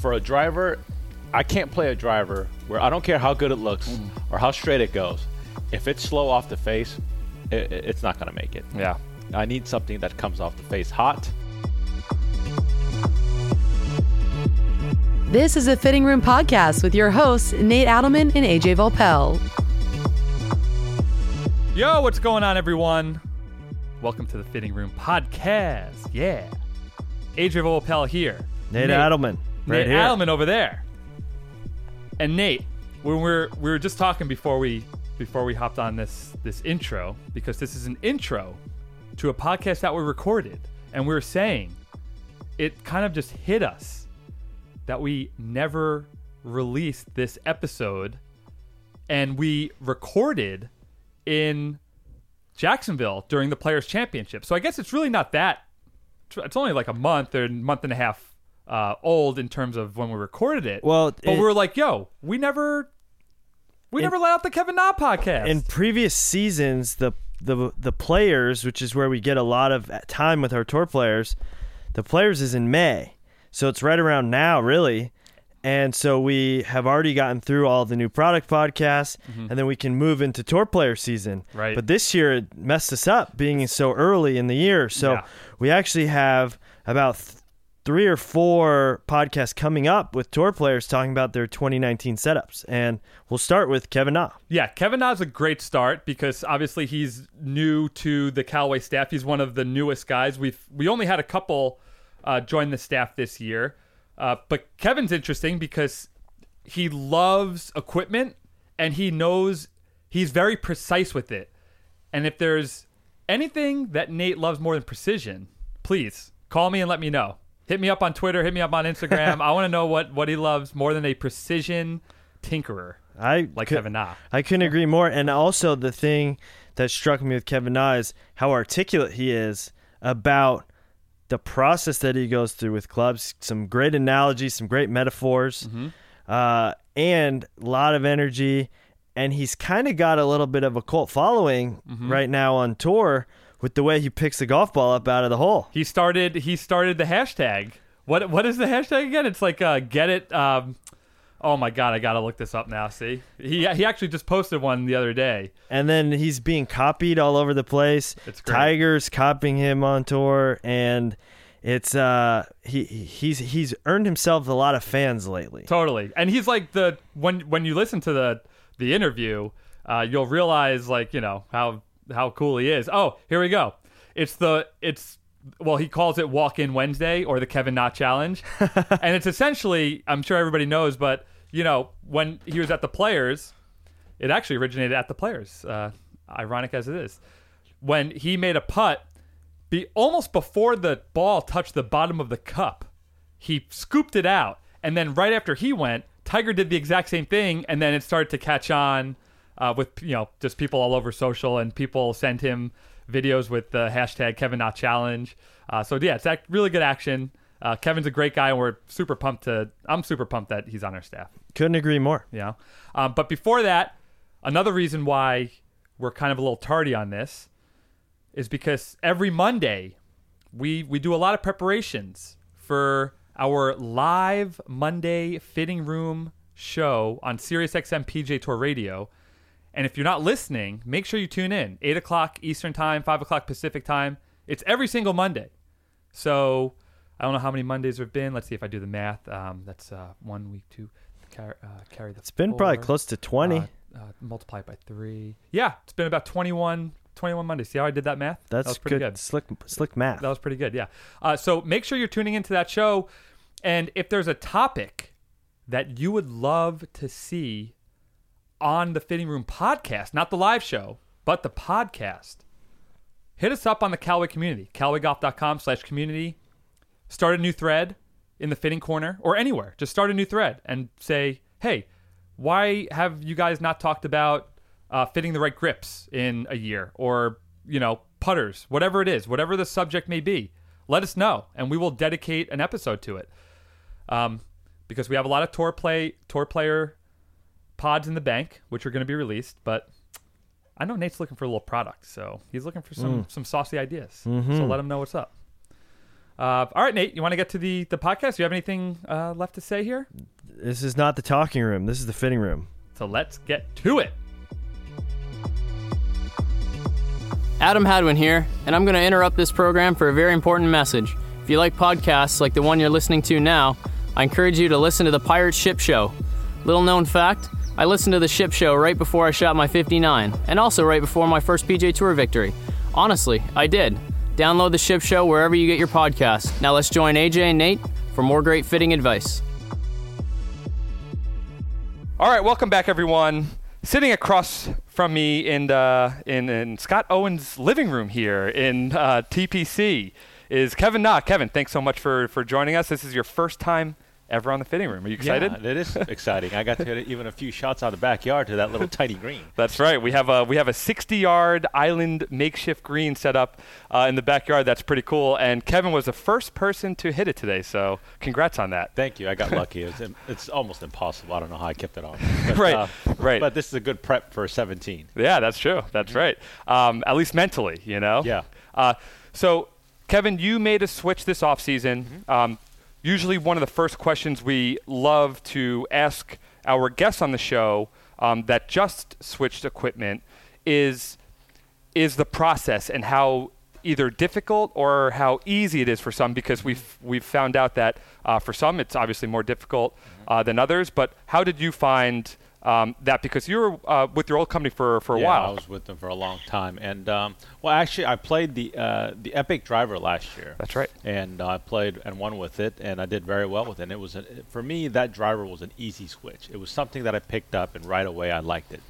for a driver, I can't play a driver where I don't care how good it looks Mm. or how straight it goes. If it's slow off the face, it, it's not going to make it. Yeah. I need something that comes off the face hot. This is a Fitting Room podcast with your hosts, Nate Adelman and AJ Voelpel. Yo, what's going on, everyone? Welcome to the Fitting Room Podcast. Yeah. AJ Voelpel here. Nate, Adelman, right Nate here. Adelman over there. And Nate, when we're we were just talking before we before we hopped on this this intro because this is an intro to a podcast that we recorded, and we were saying it kind of just hit us that we never released this episode, and we recorded in Jacksonville during the Players Championship. So I guess it's really not that. It's only like a month or month and a half uh, old in terms of when we recorded it. Well, but it- we were like, "Yo, we never, we In- never let out the Kevin Na podcast." In previous seasons, the the the players, which is where we get a lot of time with our tour players, the players is in May, so it's right around now, really. And so we have already gotten through all the new product podcasts, and then we can move into tour player season. Mm-hmm. Right. But this year it messed us up being so early in the year. So Yeah. we actually have about three or four podcasts coming up with tour players talking about their 2019 setups, and we'll start with Kevin Na. Yeah, Kevin Na's a great start because obviously he's new to the Callaway staff. He's one of the newest guys. We've we only had a couple uh, join the staff this year, uh, but Kevin's interesting because he loves equipment and he knows he's very precise with it. And if there's anything that Nate loves more than precision, please call me and let me know. Hit me up on Twitter. Hit me up on Instagram. I want to know what what he loves more than a precision tinkerer I like cou- Kevin Na. I couldn't agree more. And also the thing that struck me with Kevin Na is how articulate he is about the process that he goes through with clubs. Some great analogies, some great metaphors, uh, and a lot of energy. And he's kind of got a little bit of a cult following right now on tour with the way he picks the golf ball up out of the hole. He started. He started the hashtag. What What is the hashtag again? It's like uh, get it. Um, oh my god, I gotta look this up now. See, he he actually just posted one the other day. and then he's being copied all over the place. It's great. Tigers copying him on tour, and it's uh he he's he's earned himself a lot of fans lately. Totally, and he's like the when when you listen to the the interview, uh, you'll realize like you know how how cool he is. Oh, here we go. It's the it's well he calls it Walk In Wednesday or the Kevin Na Challenge, and it's essentially I'm sure everybody knows, but you know when he was at the Players, it actually originated at the Players. Uh, ironic as it is, when he made a putt, be almost before the ball touched the bottom of the cup he scooped it out and then right after he went tiger did the exact same thing and then it started to catch on uh, with you know just people all over social and people send him videos with the hashtag kevin Na challenge uh, so yeah it's act- really good action uh, kevin's a great guy and we're super pumped to i'm super pumped that he's on our staff Couldn't agree more. you know um, but before that another reason why we're kind of a little tardy on this is because every monday we we do a lot of preparations for our live monday fitting room show on SiriusXM PGA Tour Radio. And if you're not listening, make sure you tune in. 8 o'clock Eastern Time, 5 o'clock Pacific Time. It's every single Monday. So I don't know how many Mondays there have been. Let's see if I do the math. Um, that's uh, one week, two, carry, uh, carry the It's been probably close to 20. Uh, uh, multiply it by three. Yeah, it's been about 21, 21 Mondays. See how I did that math? That's that was pretty good. Slick slick math. That was pretty good, yeah. Uh, so make sure you're tuning into that show. And if there's a topic that you would love to see on the Fitting Room podcast, not the live show, but the podcast, hit us up on the Callaway community, CallawayGolf.com slash community. Start a new thread in the fitting corner or anywhere. Just start a new thread and say, hey, why have you guys not talked about uh, fitting the right grips in a year or, you know, putters, whatever it is, whatever the subject may be? Let us know and we will dedicate an episode to it. Um, because we have a lot of tour play, tour player pods in the bank, which are going to be released, but I know Nate's looking for a little product, so he's looking for some some saucy ideas. So let him know what's up. Uh, all right, Nate, you want to get to the the podcast? Do you have anything uh, left to say here? This is not the talking room. This is the fitting room. So let's get to it. Adam Hadwin here, and I'm going to interrupt this program for a very important message. If you like podcasts like the one you're listening to now, I encourage you to listen to the Pirate Ship Show. Little known fact I listened to the Ship Show right before I shot my 59, and also right before my first PGA Tour victory. Honestly, I did. Download the Ship Show wherever you get your podcasts. Now let's join AJ and Nate for more great fitting advice. All right, welcome back, everyone. Sitting across from me in in, in Scott Owen's living room here in uh, TPC is Kevin Na. Kevin, thanks so much for for joining us. This is your first time ever on the fitting room. Are you excited? Yeah, it is exciting. I got to hit even a few shots out of the backyard to that little tiny green. That's right. We have a we have a 60-yard island makeshift green set up uh, in the backyard. That's pretty cool. And Kevin was the first person to hit it today. So congrats on that. Thank you. I got lucky. It's, it's almost impossible. I don't know how I kept it on. But, right. Uh, right. But this is a good prep for 17. Yeah, that's true. That's right. Um, at least mentally, you know. Yeah. Uh, so, Kevin, you made a switch this offseason. Mm-hmm. Um, usually, one of the first questions we love to ask our guests on the show um, that just switched equipment is is the process and how either difficult or how easy it is for some because we've we've found out that uh, for some it's obviously more difficult Mm-hmm. uh, than others. But how did you find um, that? Because you were uh, with your old company for for a yeah, while. I was with them for a long time, and um, well, actually, I played the uh, the Epic Driver last year. That's right. And uh, I played and won with it, and I did very well with it. And it was a, for me that driver was an easy switch. It was something that I picked up, and right away I liked it.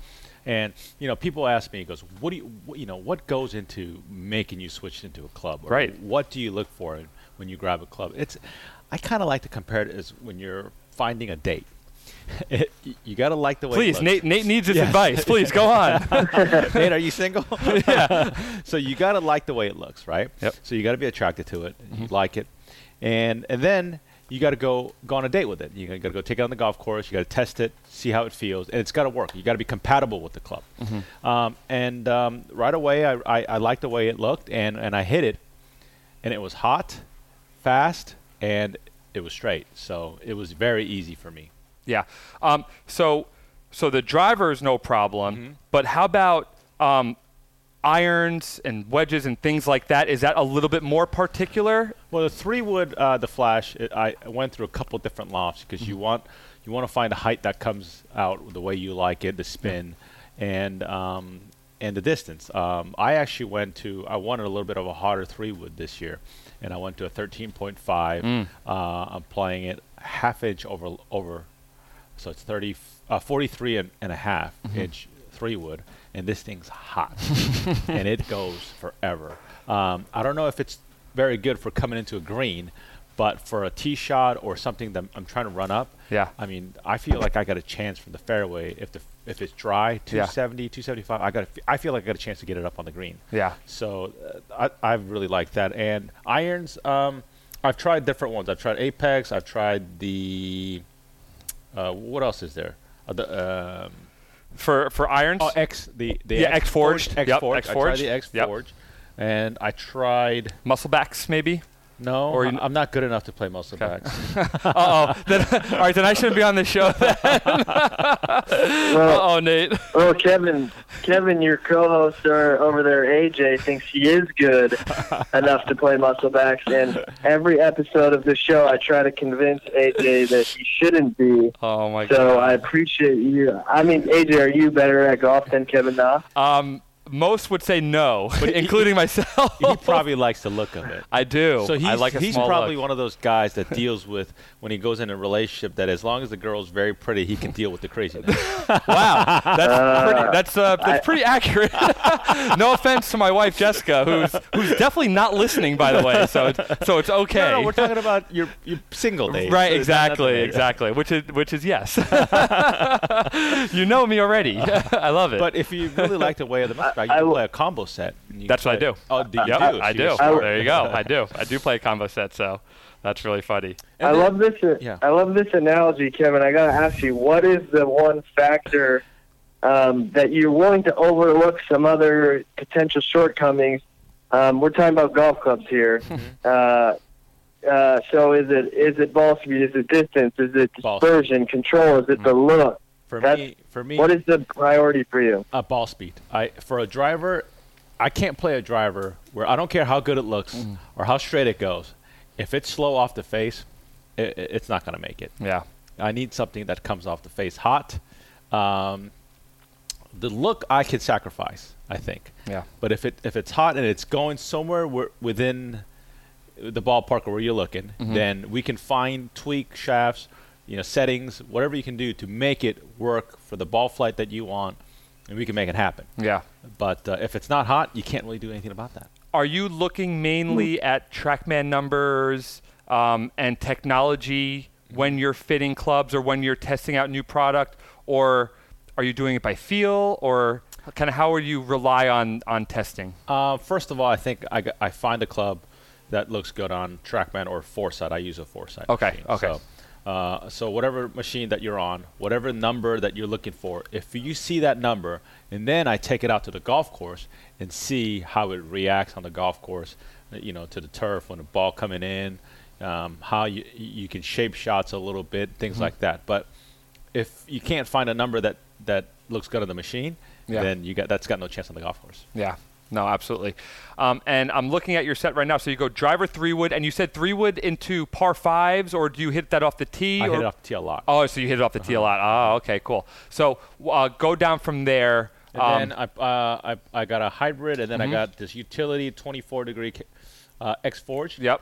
And you know, people ask me, "Goes, what do you, what, you know, what goes into making you switch into a club? Or Right. What do you look for when you grab a club? It's, I kind of like to compare it as when you're finding a date. It, you got to like the way. it Please, looks. Nate. Nate needs his Yes. advice. Please go on. Nate, are you single? yeah. So you got to like the way it looks, right? Yep. So you got to be attracted to it. You like it, and and then you got to go go on a date with it. You got to go take it on the golf course. You got to test it, see how it feels, and it's got to work. You got to be compatible with the club. Um, and um, right away, I, I I liked the way it looked, and and I hit it, and it was hot, fast, and it was straight. So it was very easy for me. Yeah. Um, so so the driver is no problem, Mm-hmm. but how about um, irons and wedges and things like that? Is that a little bit more particular? Well, the three wood, uh, the flash, it, I went through a couple different lofts because you want you want to find a height that comes out the way you like it, the spin, and um, and the distance. Um, I actually went to I wanted a little bit of a harder three wood this year, and I went to a 13.5. Uh, I'm playing it half inch over over, so it's 30, uh, 43 and, and a half inch three wood, and this thing's hot, and it goes forever. Um, I don't know if it's very good for coming into a green, but for a tee shot or something that I'm trying to run up, Yeah. I mean, I feel like I got a chance from the fairway if the if it's dry, 270, 275. I got I feel like I got a chance to get it up on the green. Yeah. So uh, I I really like that. And irons, um, I've tried different ones. I've tried Apex. I've tried the uh, what else is there? Uh, the um, For for irons. oh X the the Yeah, X Forged. X Yep, Forged. X I tried the X Yep. Forge, and I tried. muscle backs maybe. No, Or I- you- I'm not good enough to play muscle Okay. backs. Uh oh. then, all right, then I shouldn't be on this show. Then. Well, oh, Nate. well, Kevin, Kevin, your co-host uh, over there, AJ, thinks he is good enough to play muscle backs, and every episode of the show, I try to convince AJ that he shouldn't be. Oh my God. So I appreciate you. I mean, AJ, are you better at golf than Kevin Na? Um, most would say no, but including myself. he probably likes the look of it. I do. So he's, I like a he's small probably look. one of those guys that deals with when he goes in a relationship that as long as the girl's very pretty, he can deal with the craziness. Wow, that's pretty. That's uh, that's pretty accurate. no offense to my wife Jessica, who's who's definitely not listening, by the way. So it's, so it's okay. No, no, we're talking about your your single days. Right, It's exactly, like exactly. Which is which is yes. you know me already. I love it. But if you really like the way of the mustache, you I play a combo set. That's can what I do. Oh, do you Yep, do? I So do. I- There you go. I do. I do play a combo set, so that's really funny. I love this. yeah. I love this analogy, Kevin. I gotta ask you, what is the one factor um, that you're willing to overlook some other potential shortcomings? Um, we're talking about golf clubs here. Mm-hmm. Uh, Uh, so is it is it ball speed? Is it distance? Is it Ball dispersion? Control? Is it the look? For That's- me, for me, What is the priority for you? uh, ball speed. I for a driver, I can't play a driver where I don't care how good it looks Mm-hmm. or how straight it goes. If it's slow off the face, it, it's not going to make it. Yeah. I need something that comes off the face hot. Um, the look I could sacrifice, I think. Yeah. But if it if it's hot and it's going somewhere where, within the ballpark or where you're looking, Mm-hmm. then we can find tweak shafts, you know, settings, whatever you can do to make it work for the ball flight that you want, and we can make it happen. Yeah. But uh, if it's not hot, you can't really do anything about that. Are you looking mainly at TrackMan numbers um, and technology when you're fitting clubs or when you're testing out new product, or are you doing it by feel, or kind of how are you rely on on testing? Uh, first of all, I think I, I find a club that looks good on TrackMan or Foresight. I use a Foresight. Okay, machine. okay. So, uh, so whatever machine that you're on, whatever number that you're looking for, if you see that number, and then I take it out to the golf course and see how it reacts on the golf course, you know, to the turf when the ball coming in, um, how you you can shape shots a little bit, things Mm-hmm. like that. But if you can't find a number that that looks good on the machine, Yeah. then you got that's got no chance on the golf course. Yeah. No, absolutely. Um, and I'm looking at your set right now. So you go driver three wood, and you said three wood into par fives, or do you hit that off the tee? I or? hit it off the tee a lot. Oh, so you hit it off the tee a lot. Oh, okay, cool. So uh, go down from there. And um, then I, uh, I I got a hybrid, and then Mhm. I got this utility 24 degree uh, X Forge. yep.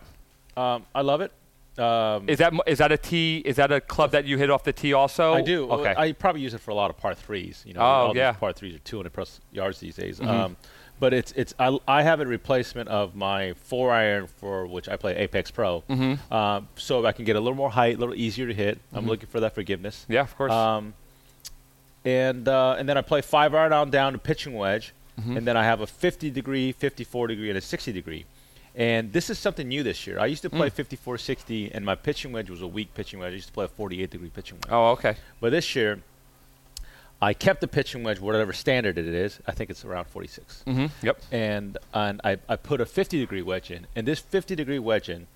Um, I love it. Um, Is that that a tee? Is that a club that you hit off the tee also? I do. Okay. I probably use it for a lot of par threes. You know, Oh, all yeah. these par threes are 200 plus yards these days. Mhm. Um, but it's it's I, I have a replacement of my four iron for which I play Apex Pro. Mhm. Um, so I can get a little more height, a little easier to hit. I'm Mhm. looking for that forgiveness. yeah, of course. Um, and uh, and then I play five iron on down to pitching wedge, Mhm. and then I have a 50 degree, 54 degree, and a 60 degree. And this is something new this year. I used to play Mm. 54 60, and my pitching wedge was a weak pitching wedge. I used to play a 48 degree pitching wedge. oh, okay. But this year, I kept the pitching wedge, whatever standard it is. I think it's around 46. Mm-hmm. Yep. And and I, I put a 50 degree wedge in. And this 50 degree wedge in,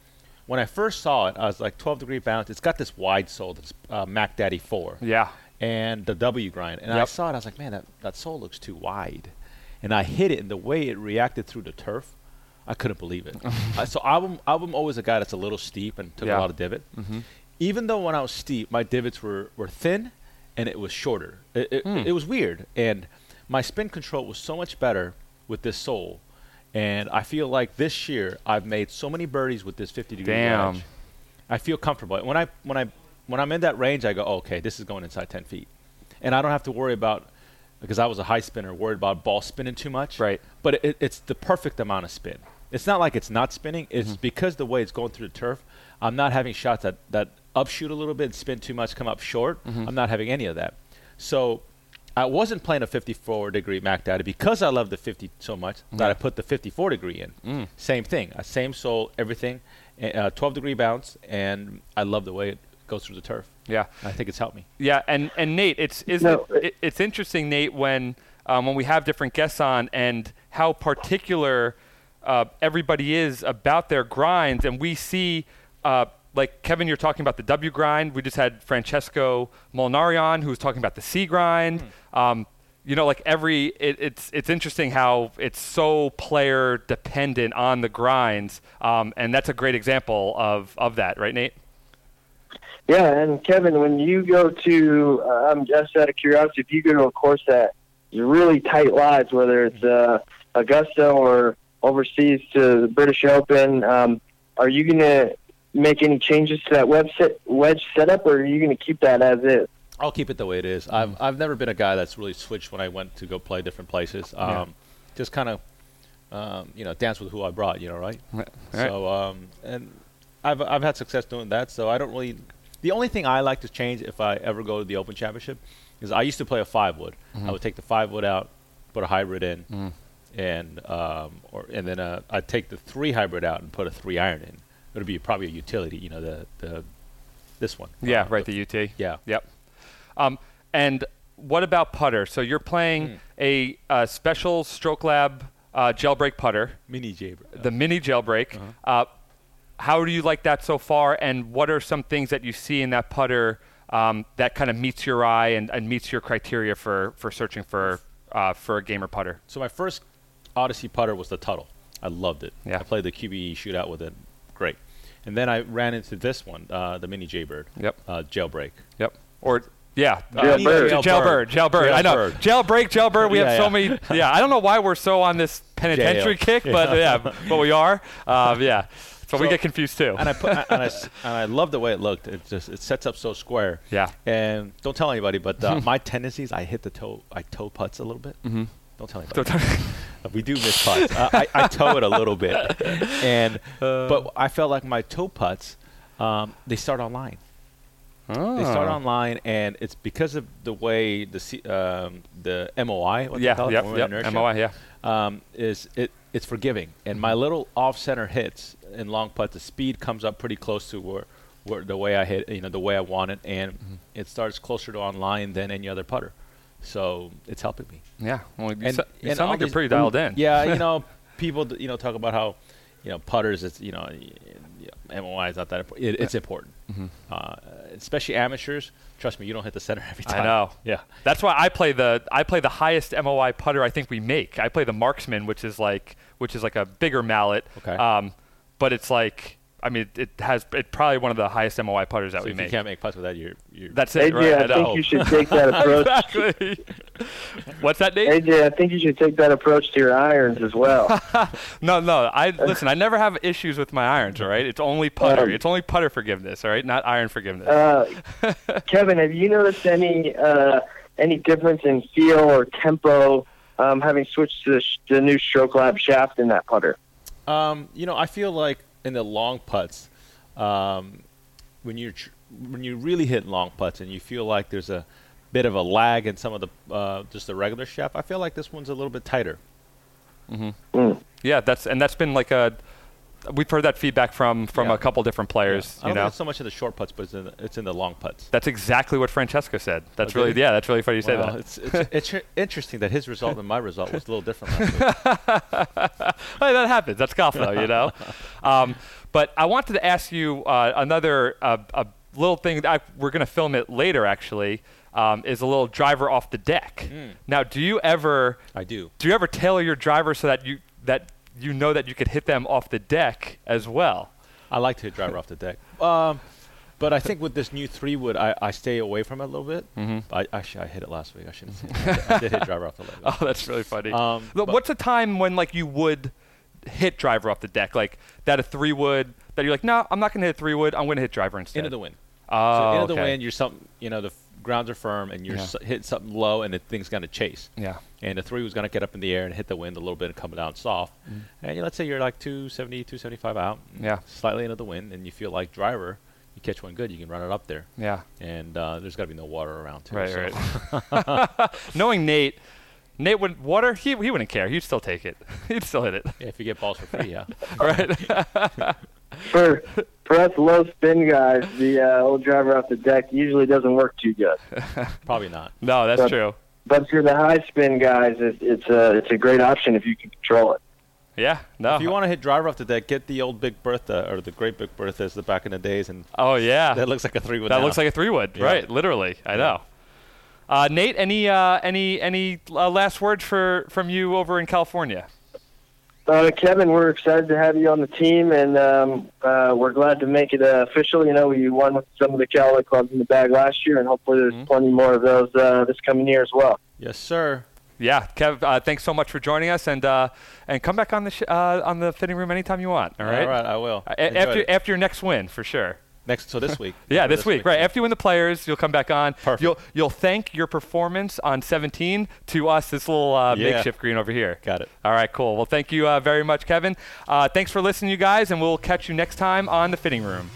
when I first saw it, I was like 12 degree bounce. It's got this wide sole that's uh, Mac Daddy 4 Yeah. and the W grind. And I saw it, I was like, man, that, that sole looks too wide. And I hit it, and the way it reacted through the turf, I couldn't believe it. uh, so I'm, I'm always a guy that's a little steep and took Yeah. a lot of divot. Mm-hmm. Even though when I was steep, my divots were, were thin and it was shorter. It, it, Hmm. it was weird. And my spin control was so much better with this sole. And I feel like this year I've made so many birdies with this 50 degree Damn. wedge. I feel comfortable. When I when I when I'm in that range, I go, oh, okay, this is going inside 10 feet, and I don't have to worry about because I was a high spinner, worried about ball spinning too much. Right. But it, it's the perfect amount of spin. It's not like it's not spinning. It's Mm-hmm. because the way it's going through the turf, I'm not having shots that that upshoot a little bit, and spin too much, come up short. Mm-hmm. I'm not having any of that. So. I wasn't playing a 54 degree Mac Daddy because I love the 50 so much that Yeah. I put the 54 degree in. Mm. Same thing, uh, same sole, everything, uh, 12 degree bounce, and I love the way it goes through the turf. Yeah. I think it's helped me. Yeah, and and Nate, it's isn't No, it, it, it's interesting, Nate, when um, when we have different guests on and how particular uh, everybody is about their grinds, and we see. Uh, like Kevin, you're talking about the W grind. We just had Francesco Molinari on, who was talking about the C grind. Um, you know, like every, it, it's it's interesting how it's so player dependent on the grinds, um, and that's a great example of of that, right, Nate? Yeah, and Kevin, when you go to, uh, I'm just out of curiosity, if you go to a course that is really tight lies, whether it's uh, Augusta or overseas to the British Open, um, are you going to make any changes to that web set, wedge setup, or are you going to keep that as is? I'll keep it the way it is. I've I've never been a guy that's really switched when I went to go play different places. Um, Yeah. Just kind of, um, you know, dance with who I brought. You know, right? Right. So um, and I've I've had success doing that. So I don't really. The only thing I like to change if I ever go to the Open Championship is I used to play a five wood. I would take the five wood out, put a hybrid in, Mm. and um, or and then uh, I'd take the three hybrid out and put a three iron in. It would be probably a utility. You know, the the this one. Yeah, Uh, right. The UT. yeah. Yep. Um, and what about putter? So you're playing Hmm. a, uh special Stroke Lab uh, jailbreak putter, Mini Jaber. the mini jailbreak. Uh-huh. Uh, how do you like that so far? And what are some things that you see in that putter um, that kind of meets your eye and, and meets your criteria for, for searching for uh, for a gamer putter? So my first Odyssey putter was the Tuttle. I loved it. Yeah. I played the QBE shootout with it. Great. And then I ran into this one, uh, the Mini Jaybird. Yep. Uh, jailbreak. Yep. Or yeah, uh, Jailbird. jailbird, jailbird. I know, jailbreak, jailbird. We have so yeah. many. Yeah, I don't know why we're so on this penitentiary Jail. kick, but yeah, but we are. Um, yeah, so, we get confused too. and I put and I, s- and I love the way it looked. It just it sets up so square. Yeah. And don't tell anybody, but uh, my tendencies, I hit the toe, I toe putts a little bit. Mm-hmm. Don't tell anybody. we do miss putts. uh, I, I toe it a little bit, and Uh. but I felt like my toe putts, um, they start online. They start Oh. online, and it's because of the way the C, um, the MOI, what Yeah, they call it, yep, yep. inertia, MOI, yeah. um, is it it's forgiving. And my little off center hits in long putt, the speed comes up pretty close to where, where the way I hit, you know, the way I want it, and it starts closer to online than any other putter. So it's helping me. Yeah. Well, you, And, so- you and sound like you're pretty dialed in. Yeah, you know, people you know talk about how you know putters. It's you know, MOI is not that important. It, it's important, uh, especially amateurs. Trust me, you don't hit the center every time. I know. Yeah. That's why I play the I play the highest MOI putter I think we make. I play the Marxman, which is like which is like a bigger mallet. Okay. Um, but it's like I mean it has it's probably one of the highest MOI putters that So we if make. you can't make putts with that, you're, you're That's it. AJ, right? I think you should take that approach. exactly. What's that, Nate? AJ, I think you should take that approach to your irons as well. No, no. I listen. I never have issues with my irons. All right. It's only putter. Um, it's only putter forgiveness. All right, not iron forgiveness. Uh, Kevin, have you noticed any uh, any difference in feel or tempo um, having switched to the, sh- the new Stroke Lab shaft in that putter? Um, you know, I feel like in the long putts, um, when you're tr- when you really hit long putts and you feel like there's a bit of a lag in some of the uh, just the regular shaft, I feel like this one's a little bit tighter. Mm-hmm. yeah, that's and that's been like a. We've heard that feedback from from Yeah. a couple different players. I You don't know. think it's so much in the short putts, but it's in the, it's in the long putts. That's exactly what Francesco said. That's Oh, did really yeah. That's really funny you say Well, that. it's it's, it's interesting that his result and my result was a little different. Last week. Hey, that happens. That's golf, though, you know. um, but I wanted to ask you uh, another uh, a little thing. That I, we're going to film it later, actually. Um, is a little driver off the deck. Now, do you ever I do. do you ever tailor your driver so that you that you know that you could hit them off the deck as well? I like to hit driver off the deck. Um, but I think with this new three wood, I, I stay away from it a little bit. Mm-hmm. I actually I hit it last week. I shouldn't say. that. I did hit driver off the leg. Oh, that's really funny. Um, What's a time when like you would hit driver off the deck, like that a three wood that you're like, no, I'm not going to hit three wood. I'm going to hit driver instead. into the wind. Oh, so into the wind, you're something. You know, the grounds are firm, and you're Yeah. s- hitting something low, and the thing's gonna chase. Yeah. And the three was gonna get up in the air and hit the wind a little bit and come down soft. And let's say you're like 270, 275 out. Mm-hmm. Yeah. Slightly into the wind, and you feel like driver. You catch one good, you can run it up there. Yeah. And uh, there's got to be no water around too. Right, so- right. Knowing Nate, Nate would water. He he wouldn't care. He'd still take it. He'd still hit it. Yeah, if you get balls for free, yeah. right. For for us low spin guys, the uh, old driver off the deck usually doesn't work too good. Probably not. no, that's But- true. But for the high spin guys, it, it's a it's a great option if you can control it. Yeah. No. If you want to hit driver off the deck, get the old Big Bertha or the Great Big Bertha as the back in the days, and oh yeah. that looks like a three wood. That now. looks like a three wood. Yeah. Right. Literally. I know. Uh, Nate, any uh, any any uh, last words for from you over in California? Uh, Kevin, we're excited to have you on the team, and um, uh, we're glad to make it uh, official. You know, we won with some of the Callaway clubs in the bag last year, and hopefully there's plenty more of those uh, this coming year as well. Yes, sir. Yeah, Kev. Uh, thanks so much for joining us, and uh, and come back on the sh- uh, on the fitting room anytime you want. All right. All right, I will. A- after it. after your next win, for sure. Next, so this week. Yeah, Or this, week, right? After you win the players, you'll come back on. Perfect. You'll you'll thank your performance on 17 to us, this little uh, Yeah. makeshift green over here. Got it. All right, cool. Well, thank you uh, very much, Kevin. Uh, thanks for listening, you guys, and we'll catch you next time on the fitting room.